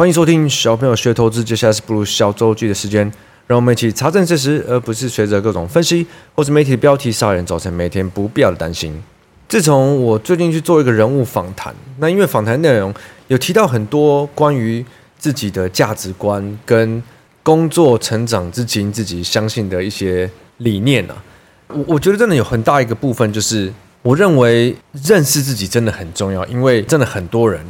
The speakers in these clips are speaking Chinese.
欢迎收听小朋友学投资，接下来是步入小周记的时间，让我们一起查证事实，而不是随着各种分析或是媒体的标题杀人，造成每天不必要的担心。自从我最近去做一个人物访谈，那因为访谈内容有提到很多关于自己的价值观跟工作成长至今自己相信的一些理念啊，我我觉得真的有很大一个部分就是，我认为认识自己真的很重要，因为真的很多人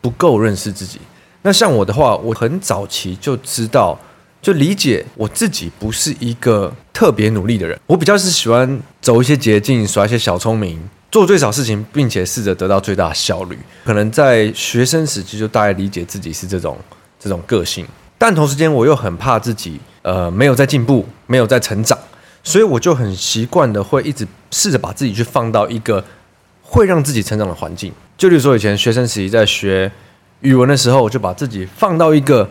不够认识自己。那像我的话，我很早期就知道，就理解我自己不是一个特别努力的人。我比较是喜欢走一些捷径，耍一些小聪明，做最少事情，并且试着得到最大的效率。可能在学生时期就大概理解自己是这种这种个性，但同时间我又很怕自己呃没有在进步，没有在成长，所以我就很习惯的会一直试着把自己去放到一个会让自己成长的环境。就例如说以前学生时期在学。语文的时候，我就把自己放到一个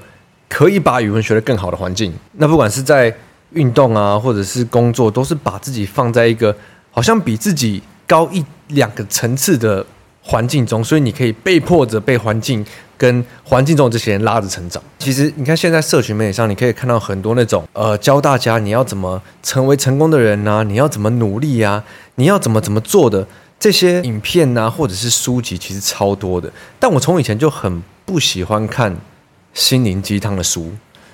可以把语文学得更好的环境。那不管是在运动啊，或者是工作，都是把自己放在一个好像比自己高一两个层次的环境中，所以你可以被迫着被环境跟环境中这些人拉着成长。其实你看现在社群媒体上，你可以看到很多那种呃教大家你要怎么成为成功的人呐、你要怎么努力呀、你要怎么怎么做的。这些影片呐、啊，或者是书籍，其实超多的。但我从以前就很不喜欢看心灵鸡汤的书，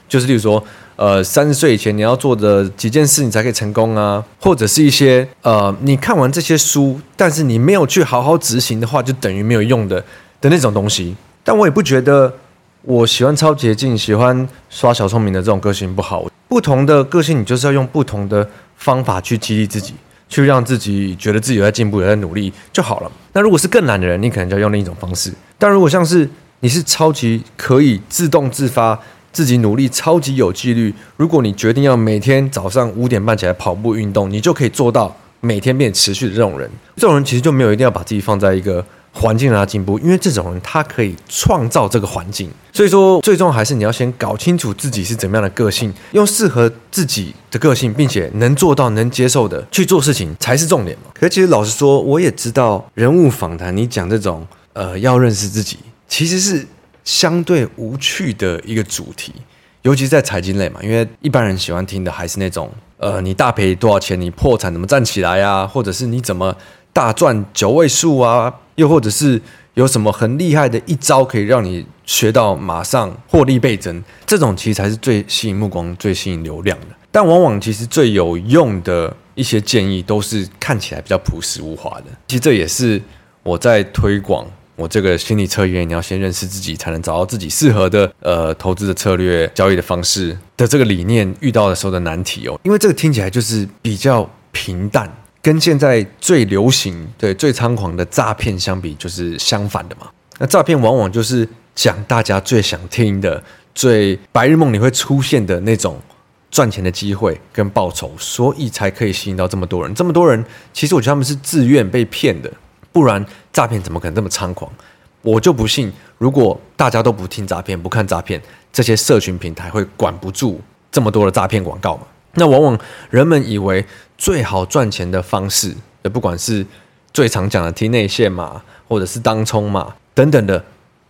就是例如说，呃，三十岁以前你要做的几件事，你才可以成功啊，或者是一些呃，你看完这些书，但是你没有去好好执行的话，就等于没有用的的那种东西。但我也不觉得我喜欢超捷径、喜欢耍小聪明的这种个性不好。不同的个性，你就是要用不同的方法去激励自己。去让自己觉得自己有在进步，有在努力就好了。那如果是更懒的人，你可能就要用另一种方式。但如果像是你是超级可以自动自发、自己努力、超级有纪律，如果你决定要每天早上五点半起来跑步运动，你就可以做到每天变持续的这种人。这种人其实就没有一定要把自己放在一个。环境让他进步，因为这种人他可以创造这个环境，所以说最终还是你要先搞清楚自己是怎么样的个性，用适合自己的个性，并且能做到、能接受的去做事情才是重点嘛。可其实老实说，我也知道人物访谈，你讲这种呃要认识自己，其实是相对无趣的一个主题，尤其是在财经类嘛，因为一般人喜欢听的还是那种呃你大赔多少钱，你破产怎么站起来啊，或者是你怎么大赚九位数啊。又或者是有什么很厉害的一招，可以让你学到马上获利倍增，这种其实才是最吸引目光、最吸引流量的。但往往其实最有用的一些建议，都是看起来比较朴实无华的。其实这也是我在推广我这个心理测验，你要先认识自己，才能找到自己适合的呃投资的策略、交易的方式的这个理念遇到的时候的难题哦。因为这个听起来就是比较平淡。跟现在最流行、对最猖狂的诈骗相比，就是相反的嘛。那诈骗往往就是讲大家最想听的、最白日梦里会出现的那种赚钱的机会跟报酬，所以才可以吸引到这么多人。这么多人，其实我觉得他们是自愿被骗的，不然诈骗怎么可能这么猖狂？我就不信，如果大家都不听诈骗、不看诈骗，这些社群平台会管不住这么多的诈骗广告吗？那往往人们以为最好赚钱的方式，也不管是最常讲的听内线嘛，或者是当冲嘛等等的，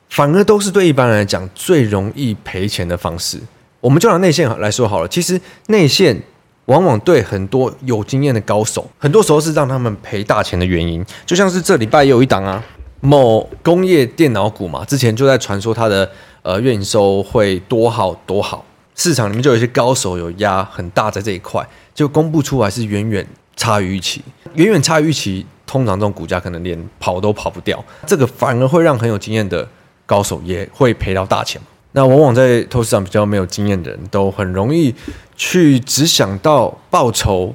反而都是对一般人来讲最容易赔钱的方式。我们就拿内线来说好了，其实内线往往对很多有经验的高手，很多时候是让他们赔大钱的原因。就像是这礼拜也有一档啊，某工业电脑股嘛，之前就在传说它的呃月营收会多好多好。市场里面就有一些高手有压很大在这一块，就公布出来是远远差于预期，远远差于预期，通常这种股价可能连跑都跑不掉，这个反而会让很有经验的高手也会赔到大钱。那往往在投资上比较没有经验的人都很容易去只想到报酬，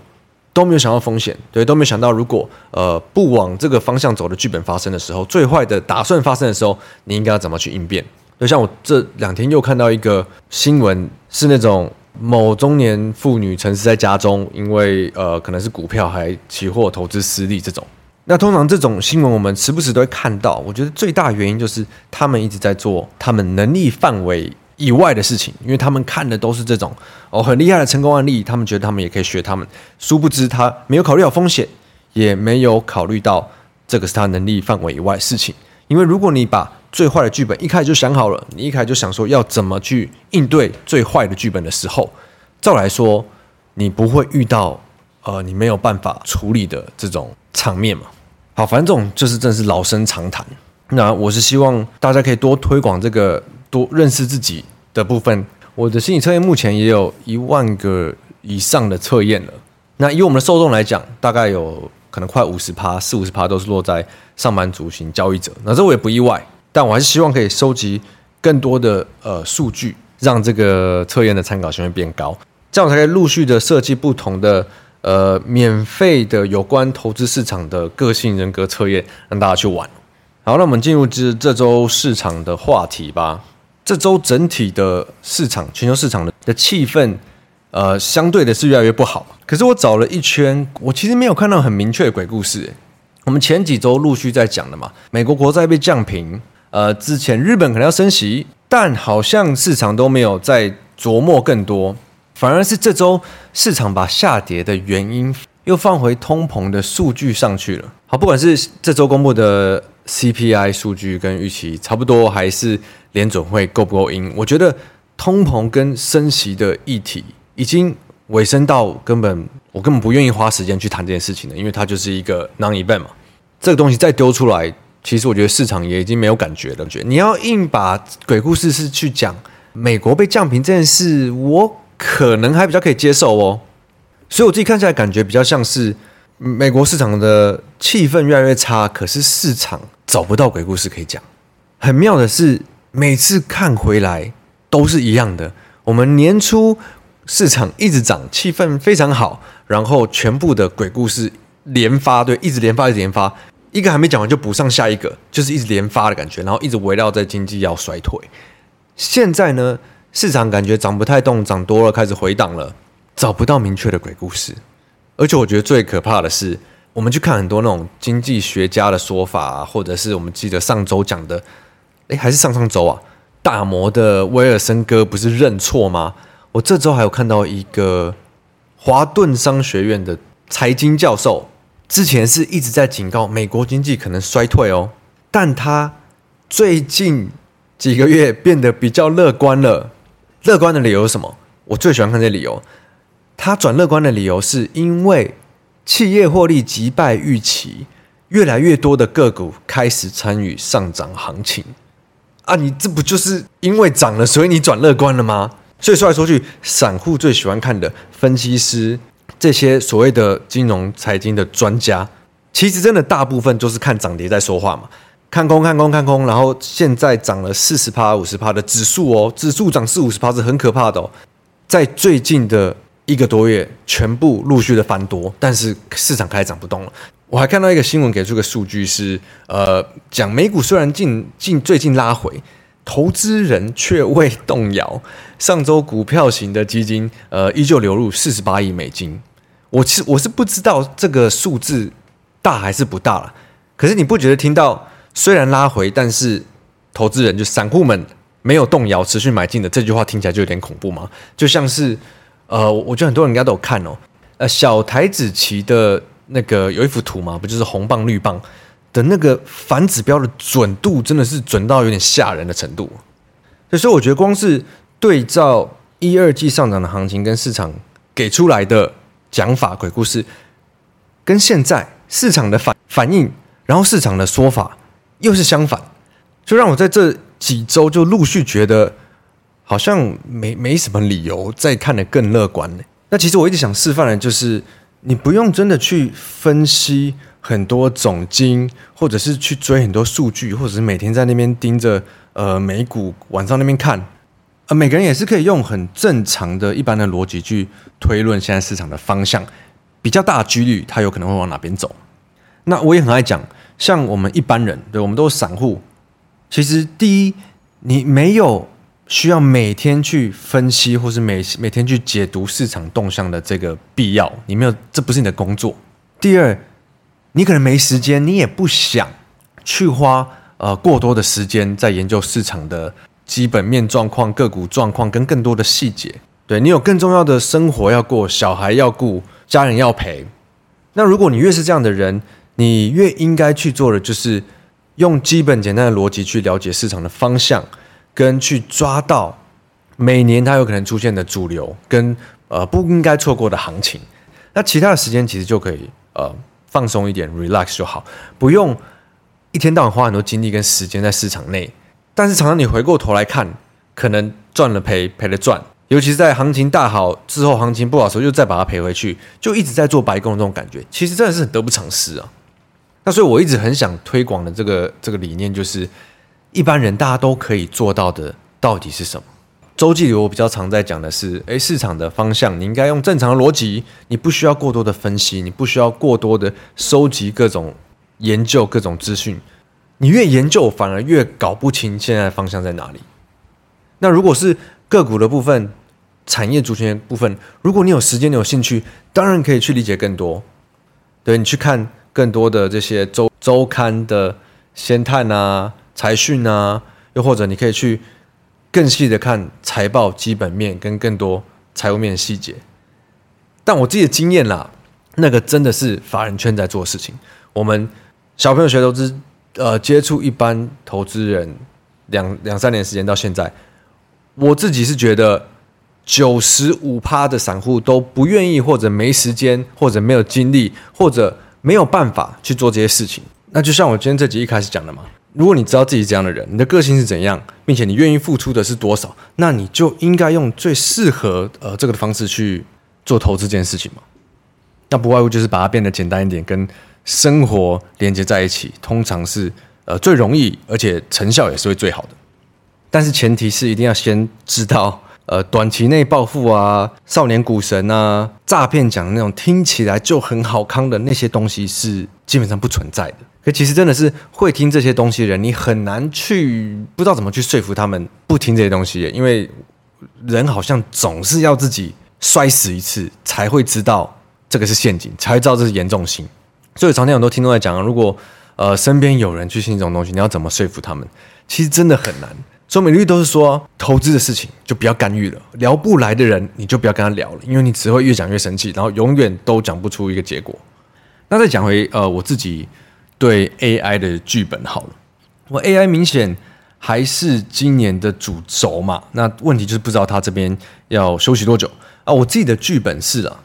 都没有想到风险，对，都没有想到如果呃不往这个方向走的剧本发生的时候，最坏的打算发生的时候，你应该要怎么去应变？就像我这两天又看到一个新闻，是那种某中年妇女陈尸在家中，因为呃可能是股票还期货投资失利这种。那通常这种新闻我们时不时都会看到。我觉得最大原因就是他们一直在做他们能力范围以外的事情，因为他们看的都是这种哦很厉害的成功案例，他们觉得他们也可以学他们。殊不知他没有考虑到风险，也没有考虑到这个是他能力范围以外的事情。因为如果你把最坏的剧本一开始就想好了，你一开始就想说要怎么去应对最坏的剧本的时候，照来说，你不会遇到呃你没有办法处理的这种场面嘛。好，反正这种就是真是老生常谈。那我是希望大家可以多推广这个多认识自己的部分。我的心理测验目前也有一万个以上的测验了。那以我们的受众来讲，大概有可能快五十趴、四五十趴都是落在上班族型交易者。那这我也不意外，但我还是希望可以收集更多的呃数据，让这个测验的参考性会变高，这样才可以陆续的设计不同的呃免费的有关投资市场的个性人格测验，让大家去玩。好，那我们进入这这周市场的话题吧。这周整体的市场，全球市场的的气氛，呃，相对的是越来越不好。可是我找了一圈，我其实没有看到很明确的鬼故事。我们前几周陆续在讲的嘛，美国国债被降平，呃，之前日本可能要升息，但好像市场都没有在琢磨更多，反而是这周市场把下跌的原因又放回通膨的数据上去了。好，不管是这周公布的 CPI 数据跟预期差不多，还是联准会够不够鹰？我觉得通膨跟升息的议题已经尾声到根本，我根本不愿意花时间去谈这件事情了，因为它就是一个 non-event 嘛。这个东西再丢出来，其实我觉得市场也已经没有感觉了。觉得你要硬把鬼故事是去讲美国被降评这件事，我可能还比较可以接受哦。所以我自己看起来感觉比较像是美国市场的气氛越来越差，可是市场找不到鬼故事可以讲。很妙的是，每次看回来都是一样的。我们年初市场一直涨，气氛非常好，然后全部的鬼故事连发，对，一直连发，一直连发，一个还没讲完就补上下一个，就是一直连发的感觉，然后一直围绕在经济要衰退。现在呢，市场感觉涨不太动，涨多了开始回档了，找不到明确的鬼故事。而且我觉得最可怕的是，我们去看很多那种经济学家的说法，或者是我们记得上周讲的。哎，还是上上周啊，大摩的威尔森哥不是认错吗？我这周还有看到一个华顿商学院的财经教授，之前是一直在警告美国经济可能衰退哦，但他最近几个月变得比较乐观了。乐观的理由是什么？我最喜欢看这理由。他转乐观的理由是因为企业获利击败预期，越来越多的个股开始参与上涨行情。啊，你这不就是因为涨了，所以你转乐观了吗？所以说来说去，散户最喜欢看的分析师，这些所谓的金融财经的专家，其实真的大部分都是看涨跌在说话嘛，看空看空看空，然后现在涨了四十趴五十趴的指数哦，指数涨四五十趴是很可怕的哦，在最近的一个多月，全部陆续的翻多，但是市场开始涨不动了。我还看到一个新闻，给出个数据是，呃，讲美股虽然近近最近拉回，投资人却未动摇。上周股票型的基金，呃，依旧流入四十八亿美金。我其实我是不知道这个数字大还是不大了。可是你不觉得听到虽然拉回，但是投资人就散户们没有动摇，持续买进的这句话听起来就有点恐怖吗？就像是，呃，我觉得很多人应该都有看哦，呃，小台子棋的。那个有一幅图嘛，不就是红棒绿棒的那个反指标的准度，真的是准到有点吓人的程度。所以说我觉得光是对照一二季上涨的行情跟市场给出来的讲法鬼故事，跟现在市场的反反应，然后市场的说法又是相反，就让我在这几周就陆续觉得好像没没什么理由再看得更乐观了。那其实我一直想示范的就是。你不用真的去分析很多总经，或者是去追很多数据，或者是每天在那边盯着呃美股晚上那边看，呃每个人也是可以用很正常的一般的逻辑去推论现在市场的方向，比较大的几率它有可能会往哪边走。那我也很爱讲，像我们一般人，对，我们都是散户，其实第一你没有。需要每天去分析，或是每每天去解读市场动向的这个必要，你没有，这不是你的工作。第二，你可能没时间，你也不想去花呃过多的时间在研究市场的基本面状况、个股状况跟更多的细节。对，你有更重要的生活要过，小孩要顾，家人要陪。那如果你越是这样的人，你越应该去做的就是用基本简单的逻辑去了解市场的方向，跟去抓到每年它有可能出现的主流跟呃不应该错过的行情。那其他的时间其实就可以呃放松一点，relax 就好，不用一天到晚花很多精力跟时间在市场内。但是常常你回过头来看，可能赚了赔，赔了赚，尤其是在行情大好之后，行情不好的时候又再把它赔回去，就一直在做白工的这种感觉，其实真的是很得不偿失啊。那所以我一直很想推广的这个这个理念，就是一般人大家都可以做到的，到底是什么？周记里我比较常在讲的是，诶，市场的方向你应该用正常的逻辑，你不需要过多的分析，你不需要过多的收集各种研究各种资讯。你越研究，反而越搞不清现在的方向在哪里。那如果是个股的部分、产业族群的部分，如果你有时间、你有兴趣，当然可以去理解更多。对，你去看更多的这些周周刊的先探啊、财讯啊，又或者你可以去更细的看财报基本面跟更多财务面的细节。但我自己的经验啦，那个真的是法人圈在做事情。我们小朋友学投资。呃，接触一般投资人两两三年时间到现在，我自己是觉得九十五趴的散户都不愿意，或者没时间，或者没有精力，或者没有办法去做这些事情。那就像我今天这集一开始讲的嘛，如果你知道自己这样的人，你的个性是怎样，并且你愿意付出的是多少，那你就应该用最适合呃这个的方式去做投资这件事情嘛。那不外乎就是把它变得简单一点，跟。生活连接在一起，通常是呃最容易，而且成效也是会最好的。但是前提是一定要先知道，呃，短期内暴富啊、少年股神啊、诈骗讲的那种听起来就很好康的那些东西是基本上不存在的。可其实真的是会听这些东西的人，你很难去不知道怎么去说服他们不听这些东西，因为人好像总是要自己摔死一次才会知道这个是陷阱，才会知道这是严重性。所以，常天很多听众在讲，如果呃身边有人去信这种东西，你要怎么说服他们？其实真的很难。所以，每律都是说，投资的事情就不要干预了，聊不来的人你就不要跟他聊了，因为你只会越讲越生气，然后永远都讲不出一个结果。那再讲回呃我自己对 AI 的剧本好了，我 AI 明显还是今年的主轴嘛。那问题就是不知道他这边要休息多久啊？我自己的剧本是啊。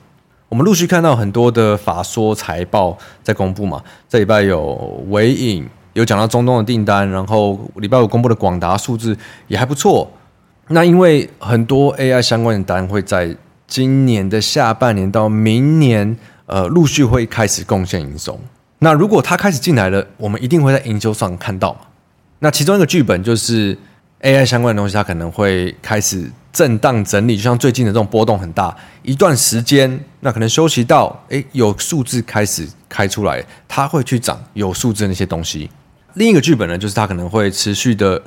我们陆续看到很多的法说财报在公布嘛，这礼拜有微影有讲到中东的订单，然后礼拜五公布的广达数字也还不错。那因为很多 AI 相关的单会在今年的下半年到明年，呃，陆续会开始贡献营收。那如果它开始进来了，我们一定会在营收上看到。那其中一个剧本就是 AI 相关的东西，它可能会开始。震荡整理，就像最近的这种波动很大一段时间，那可能休息到，诶，有数字开始开出来，它会去涨有数字的那些东西。另一个剧本呢，就是它可能会持续的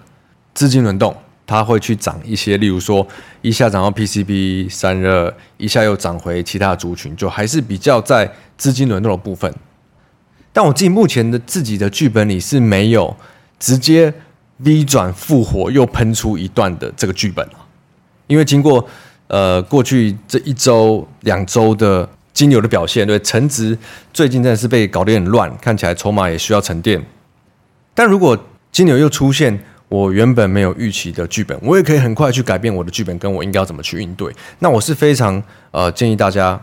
资金轮动，它会去涨一些，例如说一下涨到 PCB 散热，一下又涨回其他族群，就还是比较在资金轮动的部分。但我自己目前的自己的剧本里是没有直接 V 转复活又喷出一段的这个剧本。因为经过呃过去这一周两周的金牛的表现，对，成值最近真的是被搞得很乱，看起来筹码也需要沉淀。但如果金牛又出现我原本没有预期的剧本，我也可以很快去改变我的剧本，跟我应该要怎么去应对。那我是非常呃建议大家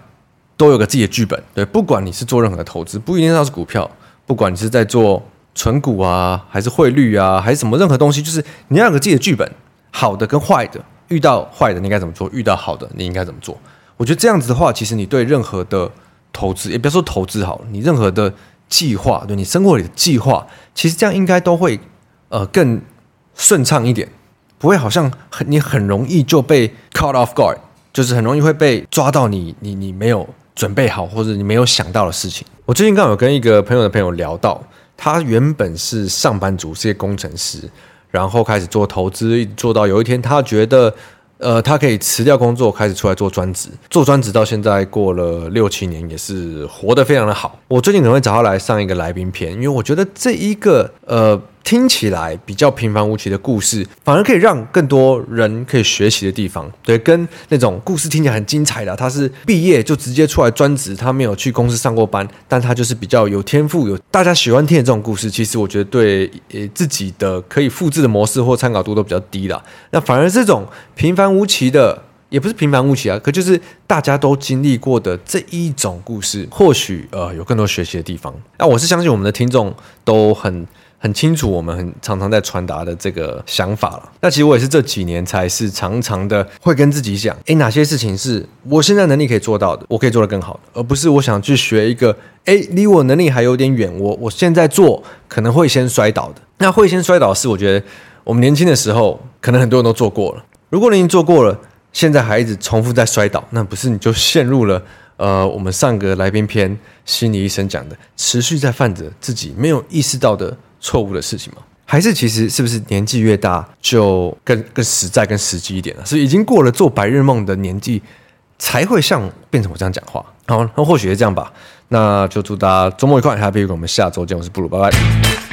都有个自己的剧本，对，不管你是做任何的投资，不一定要是股票，不管你是在做存股啊，还是汇率啊，还是什么任何东西，就是你要有个自己的剧本，好的跟坏的。遇到坏的你应该怎么做？遇到好的你应该怎么做？我觉得这样子的话，其实你对任何的投资，也不要说投资好了，你任何的计划，对你生活里的计划，其实这样应该都会呃更顺畅一点，不会好像很你很容易就被 caught off guard，就是很容易会被抓到你你你没有准备好或者你没有想到的事情。我最近刚好有跟一个朋友的朋友聊到，他原本是上班族，是一个工程师。然后开始做投资，做到有一天他觉得，呃，他可以辞掉工作，开始出来做专职。做专职到现在过了六七年，也是活得非常的好。我最近可能会找他来上一个来宾篇，因为我觉得这一个呃听起来比较平凡无奇的故事，反而可以让更多人可以学习的地方。对，跟那种故事听起来很精彩的，他是毕业就直接出来专职，他没有去公司上过班，但他就是比较有天赋，有大家喜欢听的这种故事。其实我觉得对呃自己的可以复制的模式或参考度都比较低啦。那反而这种平凡无奇的。也不是平凡无奇啊，可就是大家都经历过的这一种故事，或许呃有更多学习的地方。那我是相信我们的听众都很很清楚，我们很常常在传达的这个想法了。那其实我也是这几年才是常常的会跟自己讲，诶，哪些事情是我现在能力可以做到的，我可以做得更好的，而不是我想去学一个，诶，离我能力还有点远，我我现在做可能会先摔倒的。那会先摔倒是，我觉得我们年轻的时候可能很多人都做过了。如果你已经做过了，现在还一直重复在摔倒，那不是你就陷入了呃，我们上个来宾篇心理医生讲的，持续在犯着自己没有意识到的错误的事情吗？还是其实是不是年纪越大就更更实在、更实际一点了？是已经过了做白日梦的年纪，才会像变成我这样讲话？好，那或许是这样吧。那就祝大家周末愉快，Happy 我们下周见。我是布鲁，拜拜。